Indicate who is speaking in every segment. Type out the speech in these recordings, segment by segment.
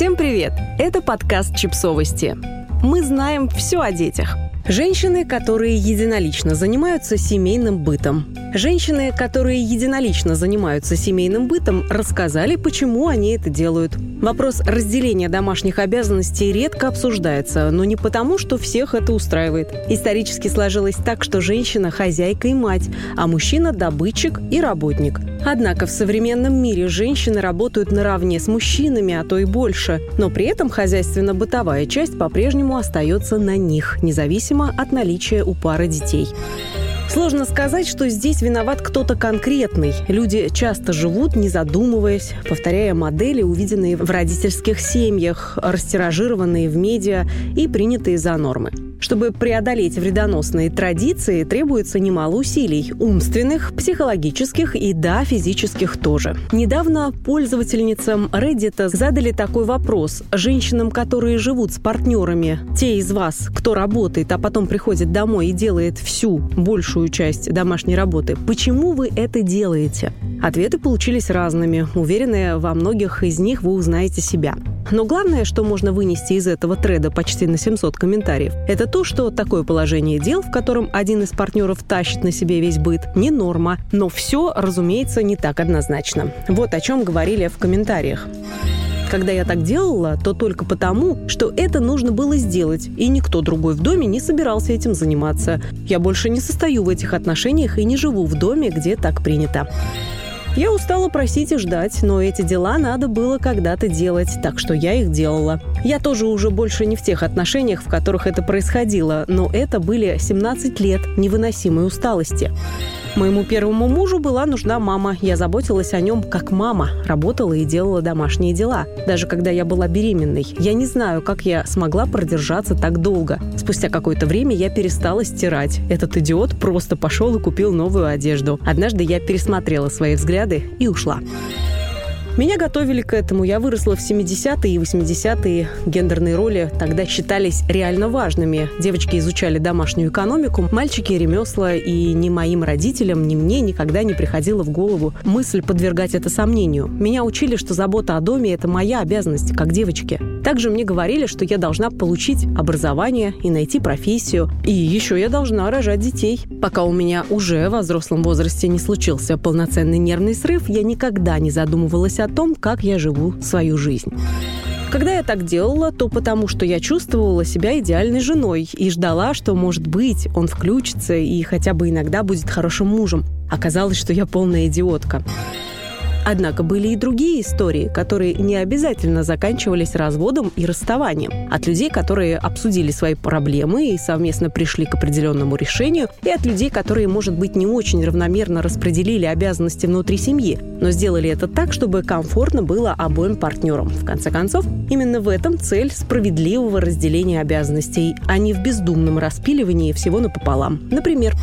Speaker 1: Всем привет! Это подкаст «Чипсовости». Мы знаем все о детях. Женщины, которые единолично занимаются семейным бытом. Женщины, которые единолично занимаются семейным бытом, рассказали, почему они это делают. Вопрос разделения домашних обязанностей редко обсуждается, но не потому, что всех это устраивает. Исторически сложилось так, что женщина – хозяйка и мать, а мужчина – добытчик и работник. Однако в современном мире женщины работают наравне с мужчинами, а то и больше. Но при этом хозяйственно-бытовая часть по-прежнему остается на них, независимо от наличия у пары детей. Сложно сказать, что здесь виноват кто-то конкретный. Люди часто живут, не задумываясь, повторяя модели, увиденные в родительских семьях, растиражированные в медиа и принятые за нормы. Чтобы преодолеть вредоносные традиции, требуется немало усилий – умственных, психологических и, да, физических тоже. Недавно пользовательницам Reddit задали такой вопрос. Женщинам, которые живут с партнерами, те из вас, кто работает, а потом приходит домой и делает всю большую часть домашней работы, почему вы это делаете? Ответы получились разными. Уверенная, во многих из них вы узнаете себя. Но главное, что можно вынести из этого треда почти на 700 комментариев, это то, что такое положение дел, в котором один из партнеров тащит на себе весь быт, не норма. Но все, разумеется, не так однозначно. Вот о чем говорили в комментариях. Когда я так делала, то только потому, что это нужно было сделать, и никто другой в доме не собирался этим заниматься. Я больше не состою в этих отношениях и не живу в доме, где так принято. Я устала просить и ждать, но эти дела надо было когда-то делать, так что я их делала. Я тоже уже больше не в тех отношениях, в которых это происходило, но это были 17 лет невыносимой усталости. Моему первому мужу была нужна мама. Я заботилась о нем как мама. Работала и делала домашние дела. Даже когда я была беременной. Я не знаю, как я смогла продержаться так долго. Спустя какое-то время я перестала стирать. Этот идиот просто пошел и купил новую одежду. Однажды я пересмотрела свои взгляды и ушла. Меня готовили к этому. Я выросла в 70-е и 80-е. Гендерные роли тогда считались реально важными. Девочки изучали домашнюю экономику, мальчики – ремесла, и ни моим родителям, ни мне никогда не приходила в голову мысль подвергать это сомнению. Меня учили, что забота о доме – это моя обязанность, как девочки. Также мне говорили, что я должна получить образование и найти профессию. И еще я должна рожать детей. Пока у меня уже во взрослом возрасте не случился полноценный нервный срыв, я никогда не задумывалась о том, как я живу свою жизнь. Когда я так делала, то потому что я чувствовала себя идеальной женой и ждала, что, может быть, он включится и хотя бы иногда будет хорошим мужем. Оказалось, что я полная идиотка. Однако были и другие истории, которые не обязательно заканчивались разводом и расставанием. От людей, которые обсудили свои проблемы и совместно пришли к определенному решению, и от людей, которые, может быть, не очень равномерно распределили обязанности внутри семьи, но сделали это так, чтобы комфортно было обоим партнерам. В конце концов, именно в этом цель справедливого разделения обязанностей, а не в бездумном распиливании всего напополам. Например,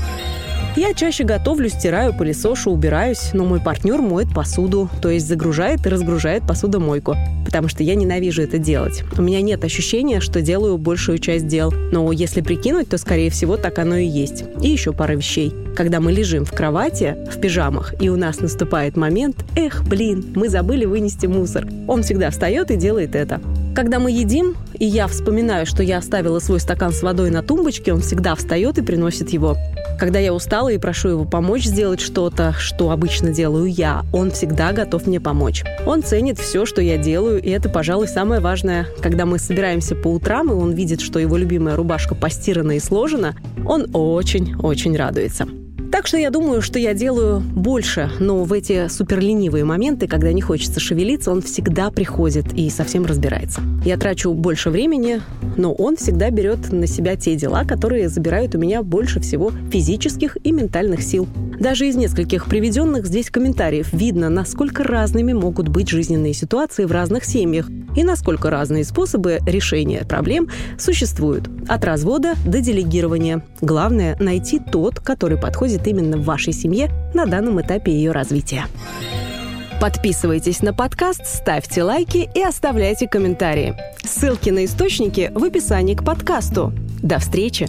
Speaker 1: я чаще готовлю, стираю, пылесошу, убираюсь, но мой партнер моет посуду, то есть загружает и разгружает посудомойку, потому что я ненавижу это делать. У меня нет ощущения, что делаю большую часть дел, но если прикинуть, то, скорее всего, так оно и есть. И еще пара вещей. Когда мы лежим в кровати, в пижамах, и у нас наступает момент, эх, блин, мы забыли вынести мусор. Он всегда встает и делает это. Когда мы едим, и я вспоминаю, что я оставила свой стакан с водой на тумбочке, он всегда встает и приносит его. Когда я устала и прошу его помочь сделать что-то, что обычно делаю я, он всегда готов мне помочь. Он ценит все, что я делаю, и это, пожалуй, самое важное. Когда мы собираемся по утрам, и он видит, что его любимая рубашка постирана и сложена, он очень-очень радуется. Так что я думаю, что я делаю больше, но в эти суперленивые моменты, когда не хочется шевелиться, он всегда приходит и совсем разбирается. Я трачу больше времени, но он всегда берет на себя те дела, которые забирают у меня больше всего физических и ментальных сил. Даже из нескольких приведенных здесь комментариев видно, насколько разными могут быть жизненные ситуации в разных семьях и насколько разные способы решения проблем существуют. От развода до делегирования. Главное – найти тот, который подходит именно вашей семье на данном этапе ее развития. Подписывайтесь на подкаст, ставьте лайки и оставляйте комментарии. Ссылки на источники в описании к подкасту. До встречи!